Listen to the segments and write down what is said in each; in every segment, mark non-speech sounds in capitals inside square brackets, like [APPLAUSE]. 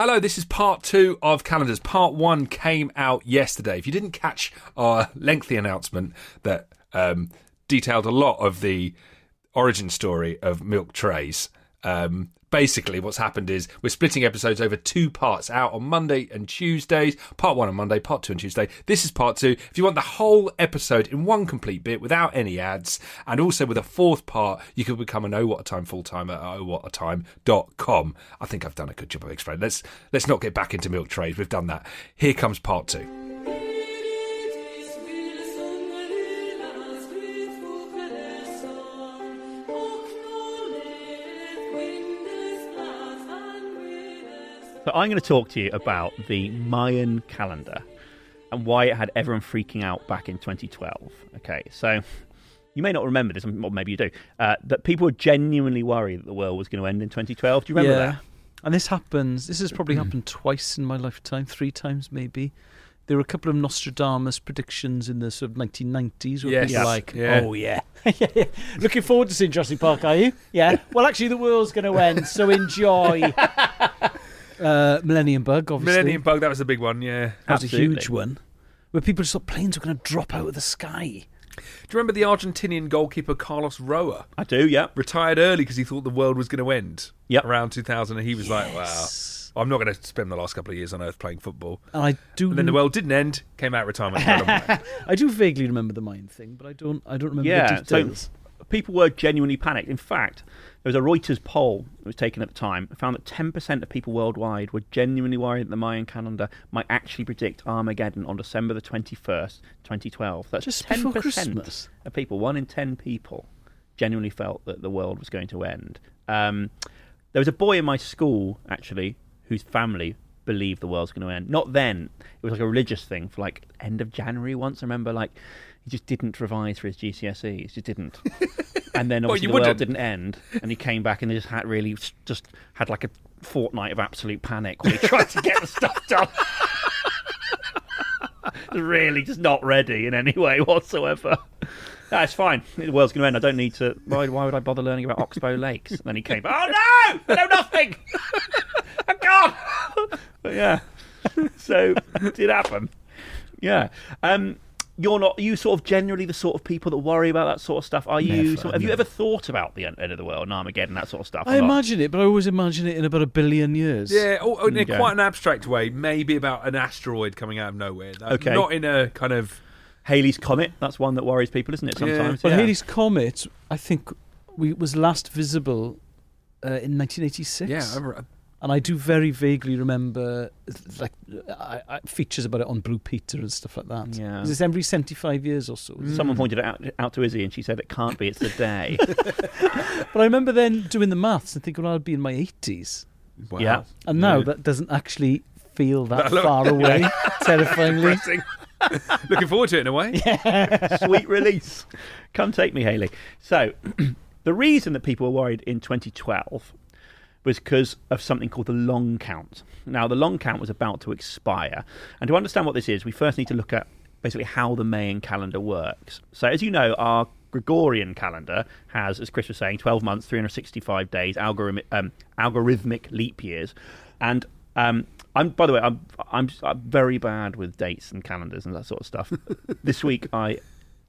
Hello, this is part two of calendars. Part one came out yesterday. If you didn't catch our lengthy announcement that um, detailed a lot of the origin story of milk trays, um, basically what's happened is we're splitting episodes over two parts out on Monday and Tuesdays. Part one on Monday, part two on Tuesday. This is part two. If you want the whole episode in one complete bit without any ads, and also with a fourth part, you can become an Oh What a Time full timer at ohwhatatime.com. I think I've done a good job of explaining. Let's let's not get back into milk trays. We've done that. Here comes part two. So I'm going to talk to you about the Mayan calendar and why it had everyone freaking out back in 2012. Okay, so you may not remember this, or maybe you do, uh, that people were genuinely worried that the world was going to end in 2012. Do you remember yeah. that? And this happens. This has probably happened twice in my lifetime, three times maybe. There were a couple of Nostradamus predictions in the sort of 1990s where Yes. people were Yeah. like, Yeah. "Oh yeah, [LAUGHS] yeah, yeah. looking forward to seeing Jurassic Park." Are you? Yeah. [LAUGHS] Well, actually, the world's going to end, so enjoy. Uh, Millennium Bug, obviously. Millennium Bug, that was a big one, yeah. That was a huge one. Where people just thought planes were going to drop out of the sky. Do you remember the Argentinian goalkeeper Carlos Roa? I do, yeah. Retired early because he thought the world was going to end Yep. around 2000, and he was like, wow. I'm not going to spend the last couple of years on Earth playing football. And I do. And then the world didn't end, came out of retirement. and got on with it. I do vaguely remember the mine thing, but I don't. I don't remember Yeah, the so details. people were genuinely panicked. In fact, there was a Reuters poll that was taken at the time that found that 10% of people worldwide were genuinely worried that the Mayan calendar might actually predict Armageddon on December the 21st, 2012. That's Just 10% before Christmas. of people, one in 10 people, genuinely felt that the world was going to end. Um, there was a boy in my school, actually, whose family believed the world's going to end. Not then. It was like a religious thing for like end of January once. I remember like he just didn't revise for his GCSEs. He just didn't. [LAUGHS] and then [LAUGHS] Well, obviously you the world didn't end, and he came back and they just had really just had like a fortnight of absolute panic when he [LAUGHS] tried to get the stuff done. [LAUGHS] really, just not ready in any way whatsoever. That's fine. The world's going to end. I don't need to. Why, why would I bother learning about Oxbow Lakes? And then he came. Oh no! I know nothing. oh God! but yeah. So it did happen. Yeah. Um, you're not. Are you sort of generally the sort of people that worry about that sort of stuff? Are you? Never, sort have you ever thought about the end end of the world and Armageddon, that sort of stuff? I or imagine it, but I always imagine it in about a billion years. Yeah, oh, in Okay. quite an abstract way, maybe about an asteroid coming out of nowhere. That- Okay. Not in a kind of. Halley's comet. That's one that worries people, isn't it? Yeah. Sometimes. Well, yeah. Halley's Comet, I think, we, was last visible uh, in 1986. Yeah, I remember- and I do very vaguely remember like I, I, features about it on Blue Peter and stuff like that. Yeah. Is this every 75 years or so? Someone hmm. pointed it out, out to Izzy, and she said it can't be. It's the day. [LAUGHS] [LAUGHS] But I remember then doing the maths and thinking, well, I'll be in my 80s. wow. Yeah. And now Yeah. that doesn't actually feel that [LAUGHS] That far away, terrifyingly. Looking forward to it in a way. Yeah. Sweet release. Come take me, Haley. So, [CLEARS THROAT] the reason that people were worried in 2012 was because of something called the long count. Now, the long count was about to expire. And to understand what this is, we first need to look at basically how the Mayan calendar works. So, as you know, our Gregorian calendar has, as Chris was saying, 12 months, 365 days, algorithmic, um, algorithmic leap years. And um, I'm, by the way, I'm, I'm, I'm very bad with dates and calendars and that sort of stuff. [LAUGHS] this week, I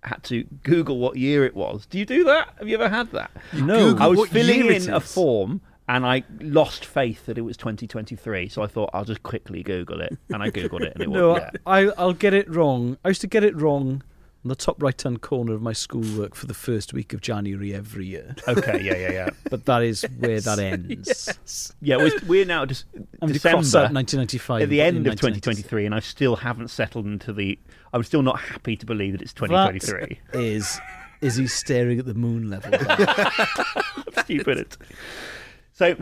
had to Google what year it was. Do you do that? Have you ever had that? No. Google I was filling in a form and I lost faith that it was 2023. So I thought I'll just quickly Google it, and I googled it, and it [LAUGHS] No, was. Yeah. I, I'll get it wrong. I used to get it wrong on the top right hand corner of my schoolwork for the first week of January every year. Okay, yeah, yeah, yeah, [LAUGHS] But that is where that [LAUGHS] ends. Yes. yeah. We're, we're now just I'm December cross out 1995. at the end of 2023, and I still haven't settled into the. I'm still not happy to believe that it's 2023. That is, is he staring at the moon level? Stupid. So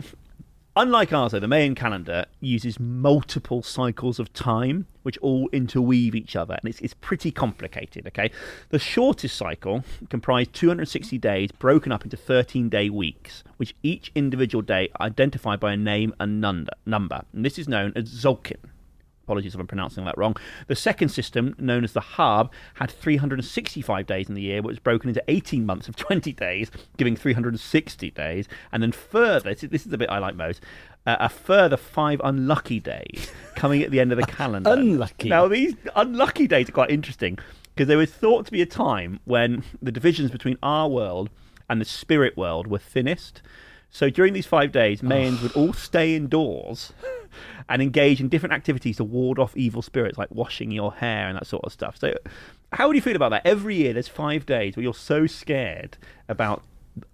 Unlike though, the Mayan calendar uses multiple cycles of time, which all interweave each other, and it's, it's pretty complicated. Okay, the shortest cycle comprised 260 days, broken up into 13-day weeks, which each individual day identified by a name and number. Number, and this is known as Tzolk'in. Apologies if I'm pronouncing that wrong. The second system, known as the Haab, had 365 days in the year, but was broken into 18 months of 20 days, giving 360 days. And then further, this is- the bit I like most, uh, a further five unlucky days coming at the end of the [LAUGHS] calendar. Unlucky. Now, these unlucky days are quite interesting because they were thought to be a time when the divisions between our world and the spirit world were thinnest. So during these five days, Mayans would all stay indoors [LAUGHS] and engage in different activities to ward off evil spirits, like washing your hair and that sort of stuff. So, how would you feel about that? Every year, there's five days where you're so scared about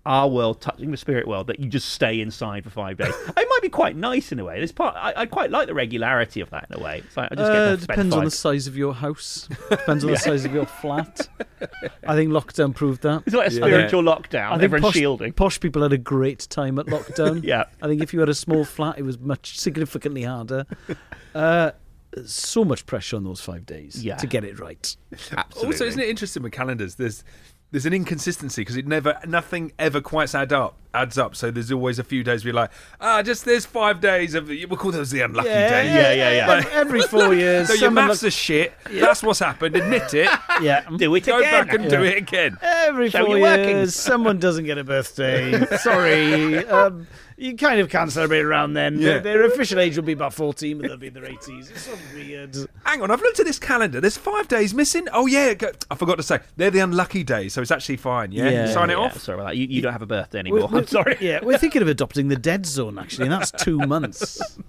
our world touching the spirit world that you just stay inside for five days. [LAUGHS] it might be quite nice in a way. This part I, I quite like the regularity of that in a way. It's like I just Uh, to spend depends on the size of your house. Depends on the [LAUGHS] size of your flat. I think lockdown proved that. It's like a spiritual lockdown. I think Everyone's posh, shielding. posh people had a great time at lockdown. [LAUGHS] Yeah. I think if you had a small flat, it was much significantly harder. Uh, so much pressure on those five days Yeah. to get it right. Absolutely. Also, isn't it interesting with calendars? There's there's an inconsistency because it never nothing ever quite adds up adds up. So there's always a few days where you're like, ah, just there's five days of we'll call those the unlucky days. Yeah, yeah, yeah. Every, every four [LAUGHS] years, So your someone maths look- are shit. That's what's happened. Admit it. [LAUGHS] yeah. Do it Go again. back and do it again. Every Show four your workings. years, someone doesn't get a birthday. [LAUGHS] Sorry. Um, you kind of can't celebrate around then. Yeah. Their, their official age will be about 14, but they'll be in their 80s. It's so weird. Hang on, I've looked at this calendar. There's five days missing. Oh yeah, I forgot to say they're the unlucky days, so it's actually fine. Yeah, Yeah. sign it Yeah, off. Sorry about that. You, you don't have a birthday anymore. We're- [LAUGHS] Sorry. Yeah, we're thinking of adopting the dead zone, actually, and that's two months. [LAUGHS]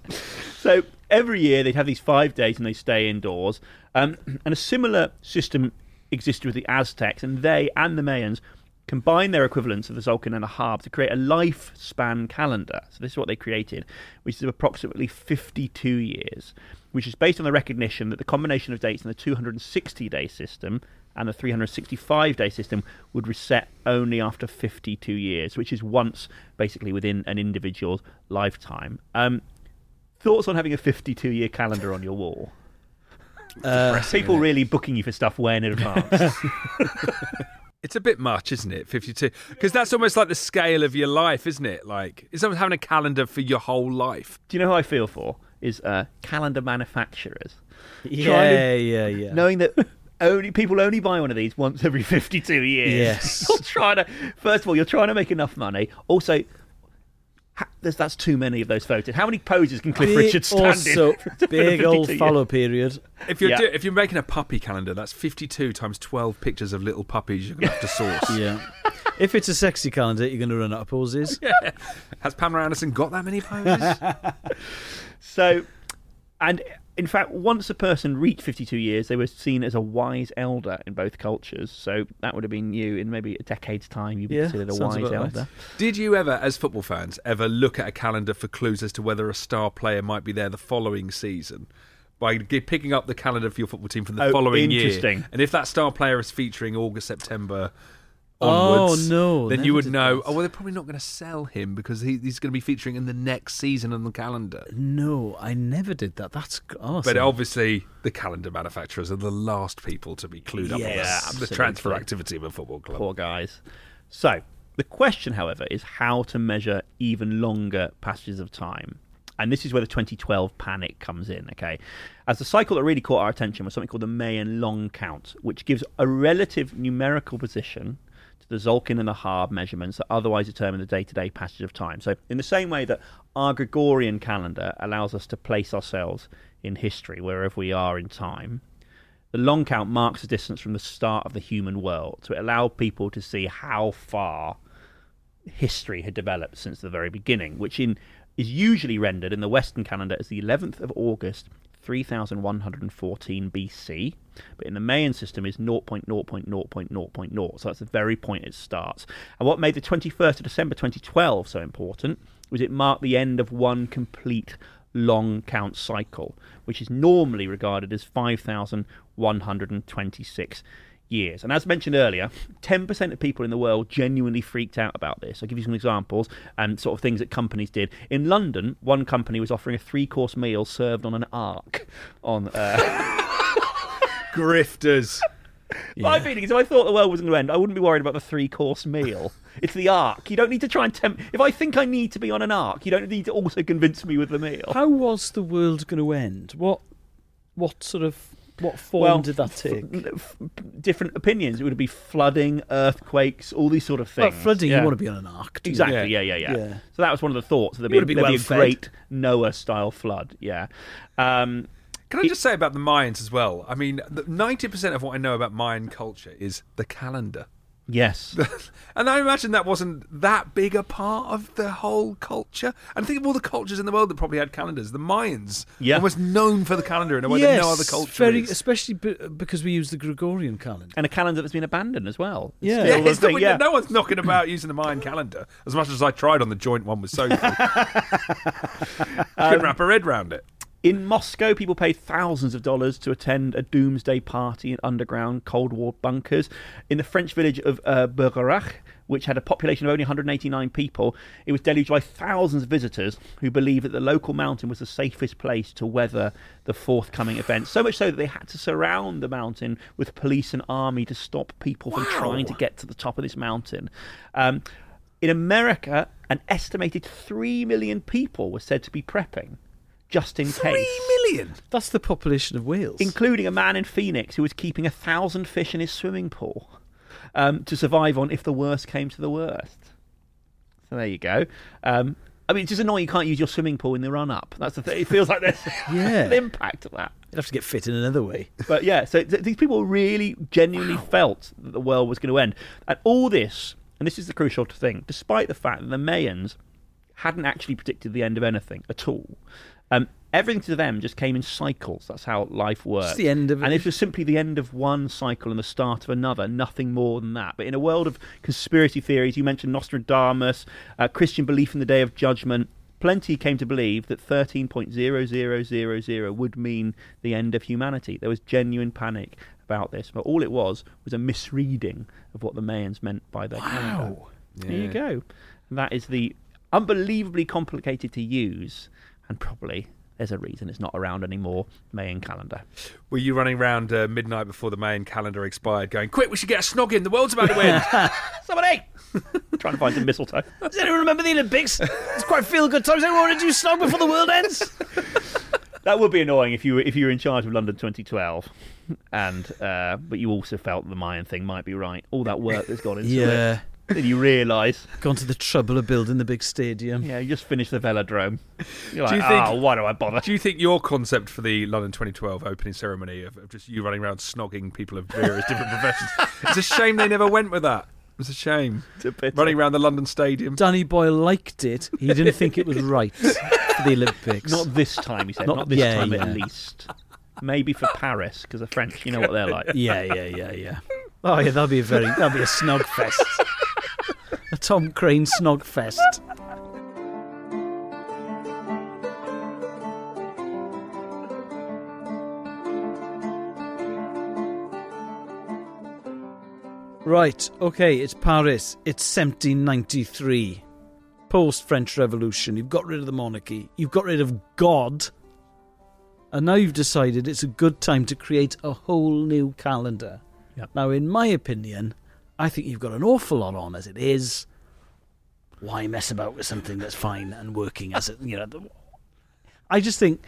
So every year they'd have these five days and they stay indoors. Um, [CLEARS THROAT] and a similar system existed with the Aztecs, and they and the Mayans combined their equivalents of the Tzolk'in and the Haab to create a lifespan calendar. So this is what they created, which is approximately 52 years, which is based on the recognition that the combination of dates in the 260 day system and the 365 day system would reset only after 52 years, which is once basically within an individual's lifetime. Um, thoughts on having a 52 year calendar on your wall? Uh, People really booking you for stuff way in advance. [LAUGHS] [LAUGHS] It's a bit much, isn't it? 52. Because that's almost like the scale of your life, isn't it? Like, it's almost having a calendar for your whole life. Do you know who I feel for? Is uh, calendar manufacturers. yeah, yeah, yeah. Knowing that only people only buy one of these once every [LAUGHS] 52 years. Yes. [LAUGHS] you're trying to, first of all, you're trying to make enough money. Also, ha- there's, that's too many of those photos. How many poses can Cliff Big- Richard stand also, [LAUGHS] in? big 52 old years? follow period. If you're Yeah. do, if you're making a puppy calendar, that's 52 times 12 pictures of little puppies you're going to have to source. Yeah. If it's a sexy calendar, you're going to run out of poses. Yeah. Has Pamela Anderson got that many poses? So, and in fact, once a person reached 52 years, they were seen as a wise elder in both cultures. So that would have been you in maybe a decade's time. You'd be Yeah, considered a wise about right. elder. Did you ever, as football fans, ever look at a calendar for clues as to whether a star player might be there the following season? By picking up the calendar for your football team from the Oh, following interesting. year, and if that star player is featuring August, September Oh, onwards, no, then you would know. Oh well, they're probably not going to sell him because he, he's going to be featuring in the next season on the calendar. No, I never did that. That's awesome. But obviously, the calendar manufacturers are the last people to be clued up Yeah, on the, the transfer activity of a football club. Poor guys. So the question, however, is how to measure even longer passages of time. And this is where the 2012 panic comes in, okay? As the cycle that really caught our attention was something called the Mayan long count, which gives a relative numerical position to the Tzolk'in and the Haab measurements that otherwise determine the day to day passage of time. So, in the same way that our Gregorian calendar allows us to place ourselves in history wherever we are in time, the long count marks the distance from the start of the human world. So it allowed people to see how far history had developed since the very beginning, which in is usually rendered in the Western calendar as the 11th of August, 3114 BC, but in the Mayan system is 0.0.0.0.0. So that's the very point it starts. And what made the 21st of December 2012 so important was it marked the end of one complete long count cycle, which is normally regarded as 5,126 years. And as mentioned earlier, 10% of people in the world genuinely freaked out about this. I'll give you some examples and sort of things that companies did. In London, one company was offering a three course meal served on an ark. On uh, [LAUGHS] Grifters. My feeling is if I thought the world was going to end, I wouldn't be worried about the three course meal. It's the ark. You don't need to try and tempt. If I think I need to be on an ark, you don't need to also convince me with the meal. How was the world going to end? What what sort of what form Well, did that take? F- different opinions. It would be flooding, earthquakes, all these sort of Well, things. flooding, Yeah. you want to be on an ark. Exactly. Yeah. Yeah. Yeah. Yeah. So that was one of the thoughts. There'd be, be there'd be a well-fed. great Noah-style flood. Yeah. Um, Can I just say about the Mayans as well? I mean, ninety percent of what I know about Mayan culture is the calendar, yes. [LAUGHS] and I imagine that wasn't that big a part of the whole culture. And think of all the cultures in the world that probably had calendars. The Mayans, Yeah. was known for the calendar in a way yes, that no other culture very, is. especially because we use the Gregorian calendar. and a calendar that's been abandoned as well. It's Yeah. Yeah, it's not- thing, yeah. no one's knocking about [LAUGHS] using the Mayan calendar as much as I tried on the joint one with Sophie. [LAUGHS] Couldn't wrap her head round it. In Moscow, people paid thousands of dollars to attend a doomsday party in underground Cold War bunkers. In the French village of uh, Bugarach, which had a population of only 189 people, it was deluged by thousands of visitors who believed that the local mountain was the safest place to weather the forthcoming events. So much so that they had to surround the mountain with police and army to stop people from trying to get to the top of this mountain. Um, in America, an estimated 3 million people were said to be prepping just in case Three million. That's the population of Wales. including a man in Phoenix who was keeping a thousand fish in his swimming pool um, to survive on if the worst came to the worst. So there you go. Um, I mean, it's just annoying you can't use your swimming pool in the run up. That's the thing. It feels like there's [LAUGHS] [LAUGHS] Yeah. an impact of that. You'd have to get fit in another way. But yeah, so th- these people really genuinely felt that the world was going to end. And all this, and this is the crucial thing, despite the fact that the Mayans hadn't actually predicted the end of anything at all. Um, everything to them just came in cycles. That's how life works. the end of and it. it was simply the end of one cycle and the start of another. Nothing more than that. But in a world of conspiracy theories, you mentioned Nostradamus, uh, Christian belief in the Day of Judgment. Plenty came to believe that 13.0000 would mean the end of humanity. There was genuine panic about this, but all it was was a misreading of what the Mayans meant by their calendar. There you go. And that is the unbelievably complicated to use, and probably there's a reason it's not around anymore. Mayan calendar. Were you running around uh, midnight before the Mayan calendar expired, going, "Quick, we should get a snog in. The world's about to end." [LAUGHS] Somebody [LAUGHS] trying to find some mistletoe. Does anyone remember the Olympics? It's quite feel good times. Anyone want to do snog before the world ends? [LAUGHS] That would be annoying if you were if you were in charge of London 2012, and uh, but you also felt the Mayan thing might be right. All that work that's gone into it. Yeah. Then you realise, Gone to the trouble of building the big stadium. yeah, you just finished the velodrome. You're like, Do you think- oh, why do I bother? Do you think your concept for the London 2012 opening ceremony of, of just you running around snogging people of various different professions? It's a shame they never went with that. It's a shame. It's a pity. Running around the London Stadium. Danny Boyle liked it. He didn't think it was right [LAUGHS] for the Olympics. Not this time, he said. Not- Not, this yeah, time yeah. at least. Maybe for Paris, because the French, you know what they're like. Yeah, yeah, yeah, yeah. Oh yeah, that'll be a very that'll be a snog fest. A Tom Crane snog fest. Right, okay, it's Paris. It's 1793. Post French Revolution. You've got rid of the monarchy. You've got rid of God. And now you've decided it's a good time to create a whole new calendar. Yep. Now, in my opinion, I think you've got an awful lot on as it is. Why mess about with something that's fine and working as it, you know? I just think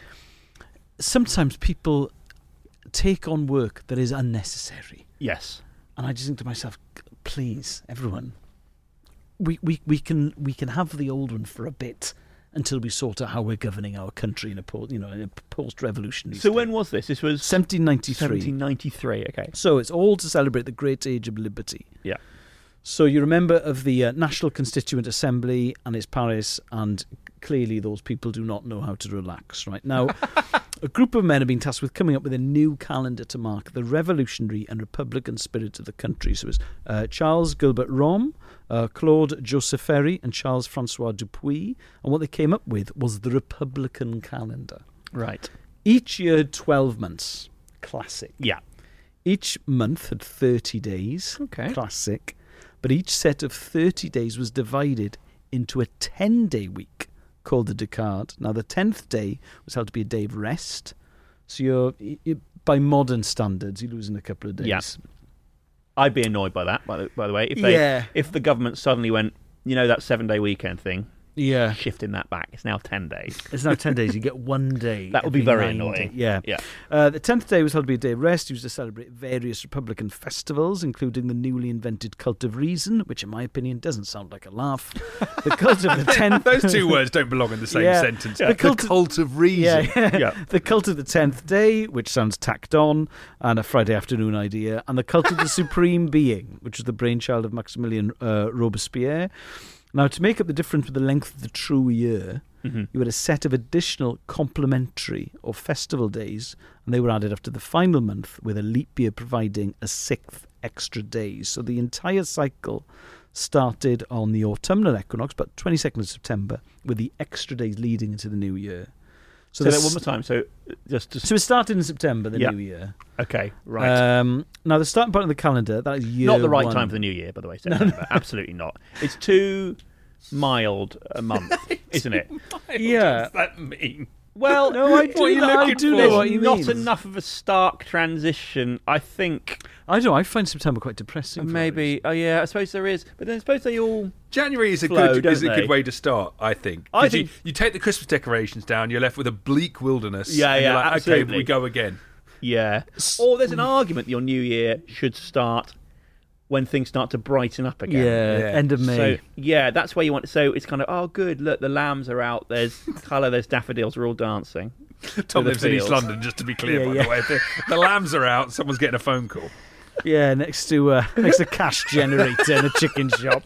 sometimes people take on work that is unnecessary. Yes. And I just think to myself, please, everyone, we, we, we can we can have the old one for a bit until we sort out how we're governing our country in a, post, you know, in a post-revolutionary So state. when was this? This was 1793. 1793, okay. So it's all to celebrate the great age of liberty. Yeah. So you remember of the uh, National Constituent Assembly and its Paris, and clearly those people do not know how to relax, right? Now, [LAUGHS] a group of men have been tasked with coming up with a new calendar to mark the revolutionary and republican spirit of the country. So it's uh, Charles Gilbert Rome, uh, Claude Joseph Ferry, and Charles Francois Dupuis, and what they came up with was the Republican calendar. Right. Each year, twelve months. Classic. Yeah. Each month had 30 days. Okay. Classic. But each set of 30 days was divided into a 10 day week called the Decade. Now, the 10th day was held to be a day of rest. So you're, you, by modern standards, you're losing a couple of days. Yeah. I'd be annoyed by that. By the, by the way, if they, Yeah. if the government suddenly went, you know, that seven day weekend thing, Yeah. shifting that back, it's now ten days. It's now 10 days. You get one [LAUGHS] day. That would be very annoying. day- Yeah. Yeah. Uh, the 10th day was held to be a day of rest, used to celebrate various Republican festivals, including the newly invented Cult of Reason, which, in my opinion, doesn't sound like a laugh. [LAUGHS] The Cult of the 10th. Those two words don't belong in the same [LAUGHS] Yeah. sentence. Yeah. The The cult cult, of- of reason. Yeah, Yeah. The Cult of the Tenth Day, which sounds tacked on, and a Friday afternoon idea, and the Cult of the Supreme Being, which was the brainchild of Maximilian uh, Robespierre. Now, to make up the difference with the length of the true year, Mhm. you had a set of additional complementary or festival days, and they were added after the final month, with a leap year providing a sixth extra day. So the entire cycle started on the autumnal equinox, but 22nd of September, with the extra days leading into the new year. So, the that one more time. So just, just so it started in September, the Yeah. new year. okay, right. Um, now, the starting point of the calendar, that is year not the right one. time for the new year, by the way. September. Absolutely not. It's too mild a month, [LAUGHS] isn't it? Yeah. What does that mean? Well, [LAUGHS] No, I do are you know- I do for? know what there's you not mean. enough of a stark transition. I think I don't know. I find September quite depressing. for maybe. Oh yeah, I suppose there is. But then I suppose they all. January is a Flow, good don't is a they? good way to start, I think. I 'Cause think- you, you take the Christmas decorations down, you're left with a bleak wilderness. Yeah, and you're yeah, like, absolutely. Okay, we go again. Yeah. Or there's an argument your new year should start when things start to brighten up again. Yeah, Yeah. end of May. So yeah, that's where you want. So it's kind of oh, good. Look, the lambs are out. There's [LAUGHS] colour. There's daffodils. We're all dancing. Tom the lives in East. London, just to be clear, Yeah, by yeah. the way. The, the lambs are out, someone's getting a phone call. yeah, next to uh, [LAUGHS] next to cash generator in a chicken shop.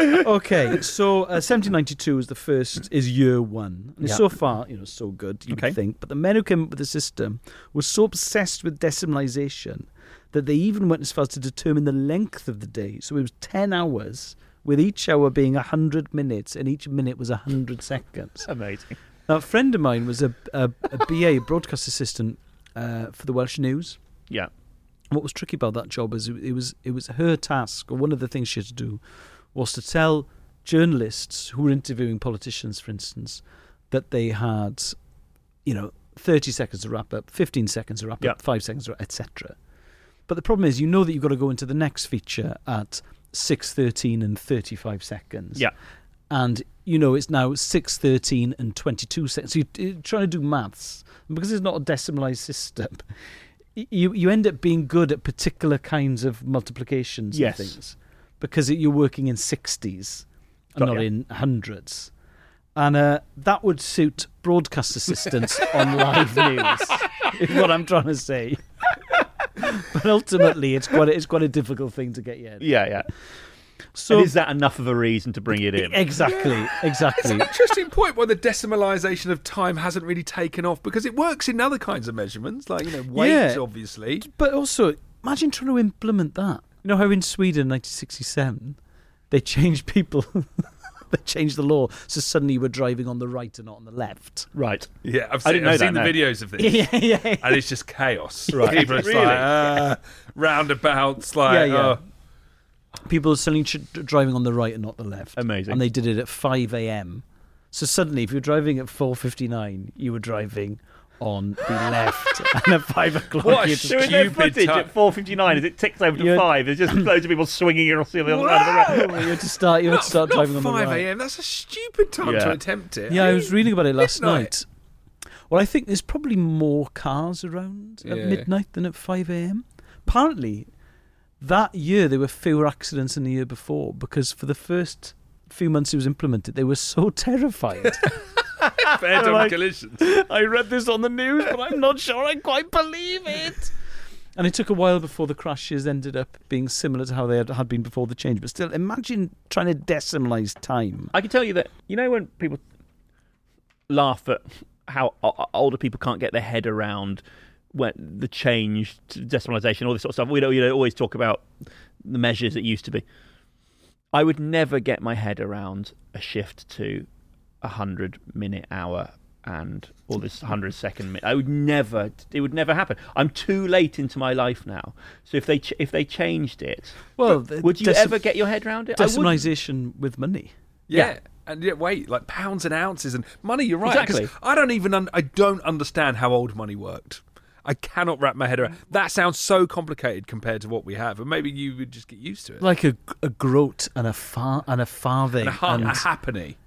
okay, so uh, 1792 is the first is year one. And Yeah. So far, you know, so good you Okay. think. But the men who came up with the system were so obsessed with decimalisation that they even went as far as to determine the length of the day. So it was 10 hours, with each hour being 100 minutes, and each minute was 100 seconds. Amazing. Now, a friend of mine was a, a, a BA, broadcast assistant uh, for the Welsh News. Yeah. What was tricky about that job is it, it was it was her task, or one of the things she had to do, was to tell journalists who were interviewing politicians, for instance, that they had, you know, thirty seconds to wrap up, fifteen seconds to wrap Yeah. up, five seconds, etc. But the problem is, you know that you've got to go into the next feature at six thirteen and thirty five seconds. Yeah. and you know it's now six thirteen and twenty two seconds. So you're trying to do maths and because it's not a decimalised system. You you end up being good at particular kinds of multiplications Yes. and things because it, you're working in sixties and not in hundreds. And uh, that would suit broadcast assistants on live [LAUGHS] news, is what I'm trying to say. [LAUGHS] but ultimately, it's quite a, it's quite a difficult thing to get your head. Yeah, yeah. So and is that enough of a reason to bring it in? exactly, It's exactly. an interesting point why the decimalisation of time hasn't really taken off because it works in other kinds of measurements, like you know weight, Yeah. obviously. But also, imagine trying to implement that. You know how in Sweden, in 1967, they changed people. [LAUGHS] [LAUGHS] they changed the law, so suddenly you were driving on the right and not on the left. Right. Yeah, I've I seen, didn't know I've that, seen the no. videos of this, [LAUGHS] yeah, yeah. and it's just chaos. [LAUGHS] Right. People are just Really? like uh, roundabouts, like Yeah, yeah. oh. People suddenly ch- driving on the right and not the left. Amazing. And they did it at 5 a.m. So suddenly, if you're driving at 4:59, you were driving on the left, [LAUGHS] and at five o'clock, What a you sh- There is no Stupid footage at 4.59 as it ticks over to You're- 5. There's just loads of people swinging across the other side of the road. you had to start. You had Not, to start driving on the 5 right. a.m. That's a stupid time Yeah. to attempt it. Yeah, I mean, was reading about it last midnight. night. Well, I think there's probably more cars around at midnight than at 5 a.m. Apparently, that year there were fewer accidents than the year before because for the first few months it was implemented, they were so [LAUGHS] terrified. [LAUGHS] [LAUGHS] Fair Like- collisions. I read this on the news, but I'm not sure I quite believe it. And it took a while before the crashes ended up being similar to how they had, had been before the change. But still, imagine trying to decimalize time. I can tell you that, you know, when people laugh at how older people can't get their head around when the change to decimalisation, all this sort of stuff, we don't, you know, always talk about the measures it used to be. I would never get my head around a shift to 100 minute hour and all this hundred second. mi- I would never. It would never happen. I'm too late into my life now. So if they ch- if they changed it, Well, the would you deci- ever get your head around it? I decimalisation with money? Yeah. Yeah. And yet, wait, like pounds and ounces and money. You're right. 'cause Exactly. I don't even. Un- I don't understand how old money worked. I cannot wrap my head around. That sounds so complicated compared to what we have, and maybe you would just get used to it. Like a, a groat and a far and a farthing. and a, ha- and- a halfpenny.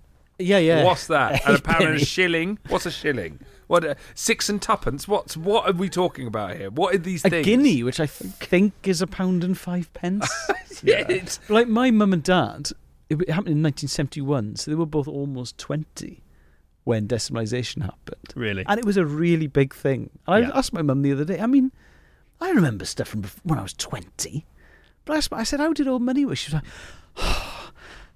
Yeah, yeah. What's that? [LAUGHS] And a pound and a shilling. What's a shilling? What uh, six and tuppence? What's what are we talking about here? What are these things A things? guinea, which I think is a pound and five pence. [LAUGHS] Yeah, it's, like my mum and dad, it happened in 1971, so they were both almost 20 when decimalisation happened. Really? And it was a really big thing. And Yeah. I asked my mum the other day, I mean, I remember stuff from bef- when I was 20, but I, asked, I said, how did old money work? She was like, [SIGHS]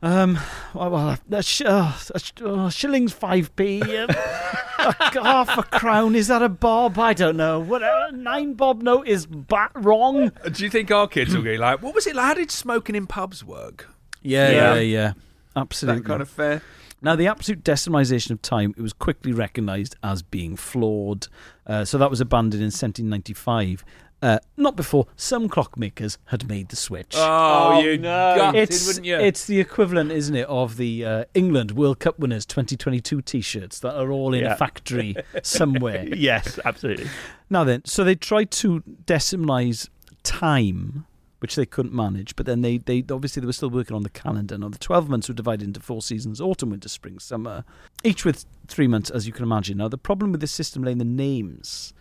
um, well, well a, sh- uh, a sh- uh, shilling's 5p, um, [LAUGHS] half a crown, is that a bob? I don't know. What, a nine bob note is bat wrong? do you think our kids will be like, what was it? like? How did smoking in pubs work? Yeah, Yeah. yeah, yeah. Absolutely. That kind of fair. Now, the absolute decimalisation of time it was quickly recognised as being flawed. Uh, so that was abandoned in 1795. Uh, not before some clockmakers had made the switch. Oh, Oh, you no. gutted, it's, wouldn't you? it's the equivalent, isn't it, of the uh, England World Cup winners 2022 t-shirts that are all in Yeah. a factory somewhere. [LAUGHS] yes, absolutely. Now then, so they tried to decimalise time, which they couldn't manage, but then they, they obviously they were still working on the calendar. Now the twelve months were divided into four seasons: autumn, winter, spring, summer, each with three months, as you can imagine. Now the problem with this system lay in the names.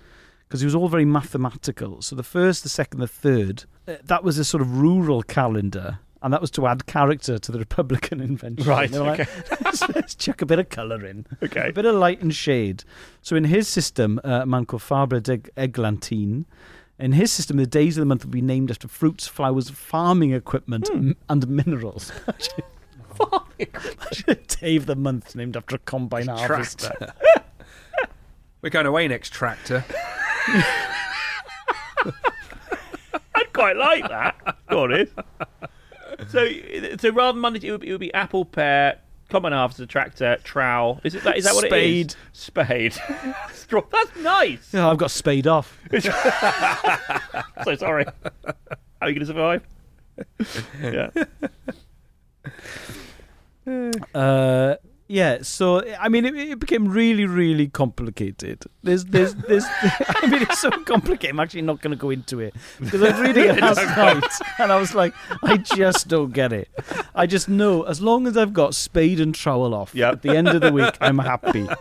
Because it was all very mathematical. So the first, the second, the third, uh, that was a sort of rural calendar, and that was to add character to the Republican [LAUGHS] invention. Right, were like, [LAUGHS] let's, let's chuck a bit of colour in. Okay. A bit of light and shade. So in his system, uh, a man called Fabre d'Eglantine, in his system, the days of the month would be named after fruits, flowers, farming equipment, m- and minerals. [LAUGHS] Imagine a day of the month named after a combine harvester. Tractor. We're going away next tractor. I'd quite like that. Go on, in. So, so rather than Monday, it would, be, it would be apple, pear, common harvester, tractor, trowel. Is it that? Is that what it Spade. is? Spade. Straw. [LAUGHS] That's nice. Yeah, I've got spade off. [LAUGHS] So sorry. How are you going to survive? [LAUGHS] yeah. Uh, yeah, so I mean, it, it became really, really complicated. There's, there's, there's. [LAUGHS] I mean, it's so complicated. I'm actually not going to go into it because I was reading it [LAUGHS] last night, and I was like, I just don't get it. I just know as long as I've got spade and trowel off Yep. at the end of the week, I'm happy. [LAUGHS]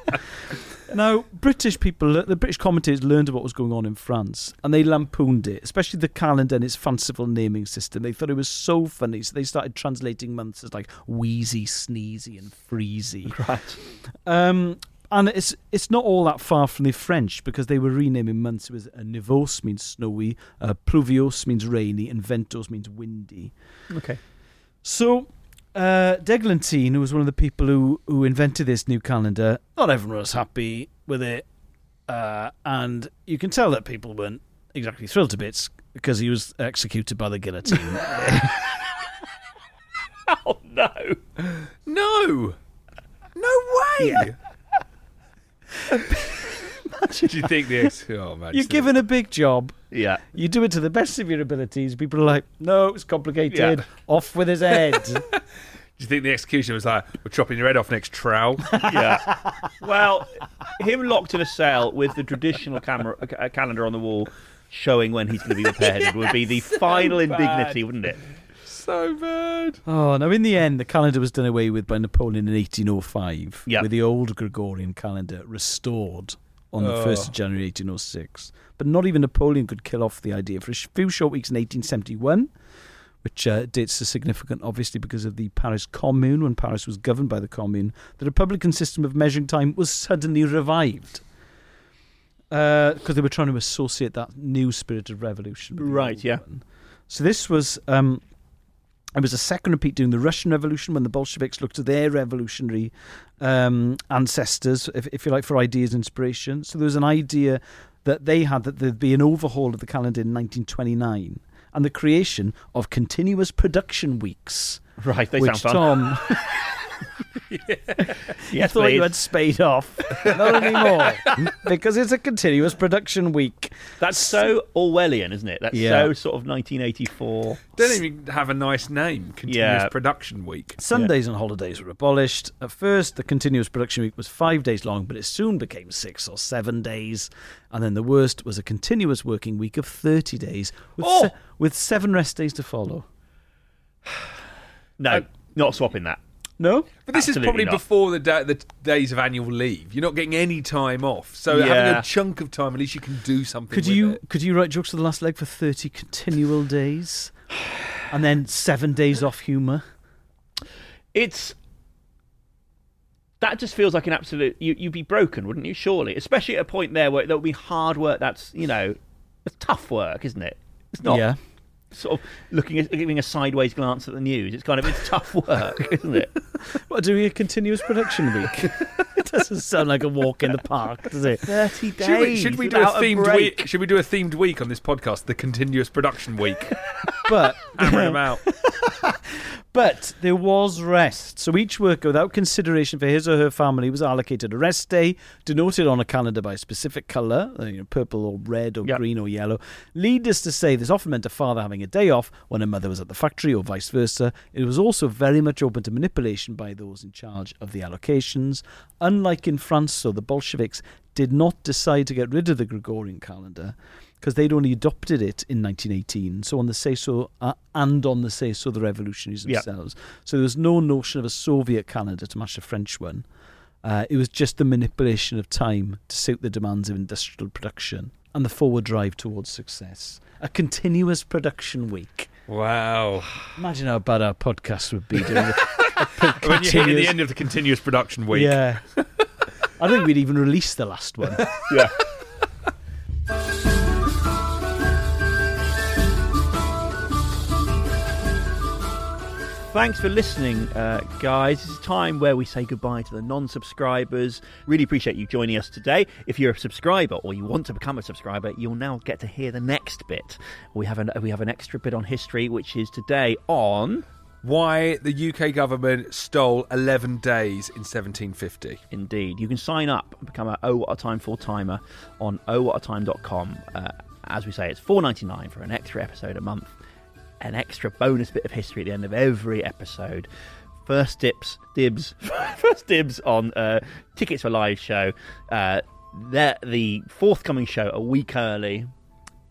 Now, British people, the British commentators learned about what was going on in France and they lampooned it, especially the calendar and its fanciful naming system. They thought it was so funny, so they started translating months as like wheezy, sneezy, and freezy. [LAUGHS] Right. Um, and it's it's not all that far from the French because they were renaming months. It was uh, Nivose means snowy, uh, Pluviose means rainy, and Ventose means windy. Okay. So, uh, d'Eglantine, who was one of the people who, who invented this new calendar, not everyone was happy with it. Uh, and you can tell that people weren't exactly thrilled to bits because he was executed by the guillotine. [LAUGHS] Oh no. No, no way. [LAUGHS] Do you think the ex- oh man, You're given a big job. Yeah. You do it to the best of your abilities. People are like, no, it's complicated. Yeah. [LAUGHS] Off with his head. [LAUGHS] Do you think the execution was like, "We're chopping your head off next trowel"? [LAUGHS] Yeah. well, him locked in a cell with the traditional camera uh, calendar on the wall showing when he's going to be beheaded would be the final indignity, wouldn't it? so bad. Oh, now in the end, the calendar was done away with by Napoleon in 1805, Yep. with the old Gregorian calendar restored on the Oh. 1st of January 1806. But not even Napoleon could kill off the idea. For a few short weeks in 1871, which uh, dates are significant, obviously, because of the Paris Commune, when Paris was governed by the Commune, the Republican system of measuring time was suddenly revived. Because they were trying to associate that new spirit of revolution. Right, yeah. one. So this was um, it was a second repeat during the Russian Revolution when the Bolsheviks looked to their revolutionary um, ancestors, if, if you like, for ideas and inspiration. So there was an idea that they had that there'd be an overhaul of the calendar in 1929 and the creation of continuous production weeks. Right, they which sound fun. Tom, [LAUGHS] Yes, [LAUGHS] I thought please. you had spade off. [LAUGHS] Not anymore. because it's a continuous production week. That's so Orwellian, isn't it? That's Yeah. so sort of 1984. Don't even have a nice name. Continuous Yeah. production week. Sundays and holidays were abolished. At first, the continuous production week was five days long, but it soon became six or seven days. And then the worst was a continuous working week of 30 days with, Oh! se- with seven rest days to follow. No, uh, not swapping that. No? But this Absolutely is probably not. before the, da- the days of annual leave. You're not getting any time off. So having a chunk of time, at least you can do something. Could with you it. could you write jokes for the last leg for 30 continual days? And then seven days off humour? It's that just feels like an absolute. You, you'd be broken, wouldn't you? Surely, especially at a point there where there would be hard work. That's you know, it's tough work, isn't it? It's not Yeah. Sort of looking at giving a sideways glance at the news. It's kind of it's tough [LAUGHS] work, isn't it? What, doing a continuous production week? [LAUGHS] it doesn't sound like a walk in the park, does it? Thirty days. Should we, should we do a themed break. week? Should we do a themed week on this podcast? The continuous production week. [LAUGHS] But Hammering them out. But there was rest. So each worker, without consideration for his or her family, was allocated a rest day, denoted on a calendar by a specific colour, uh, you know, purple or red or Yep. green or yellow. Needless to say, this often meant a father having a day off when a mother was at the factory or vice versa. It was also very much open to manipulation by those in charge of the allocations. Unlike in France, though, the Bolsheviks did not decide to get rid of the Gregorian calendar because they'd only adopted it in 1918. So on the say so uh, and on the say so the revolutionaries Yeah. themselves. So there was no notion of a Soviet Canada to match the French one. Uh, it was just the manipulation of time to suit the demands of industrial production and the forward drive towards success. A continuous production week. Wow. Imagine how bad our podcast would be doing it. [LAUGHS] When you hit the end of the continuous production week. Yeah. I don't think we'd even release the last one. [LAUGHS] Yeah. Thanks for listening, uh, guys. It's a time where we say goodbye to the non subscribers. Really appreciate you joining us today. If you're a subscriber or you want to become a subscriber, you'll now get to hear the next bit. We have an, we have an extra bit on history, which is today on. Why the UK government stole 11 days in 1750. Indeed. You can sign up and become a Oh What a Time full timer on ohwhatatime.com. Uh, as we say, it's four ninety nine for an extra episode a month, an extra bonus bit of history at the end of every episode. First dips, dibs, [LAUGHS] first dibs on uh, tickets for live show. Uh, the the forthcoming show a week early.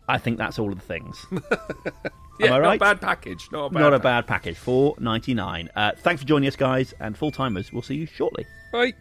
I think that's all of the things. [LAUGHS] Yeah, I right? not a bad package. Not a bad Not a package. bad package. Four ninety nine. Uh, thanks for joining us, guys, and full timers. We'll see you shortly. Bye.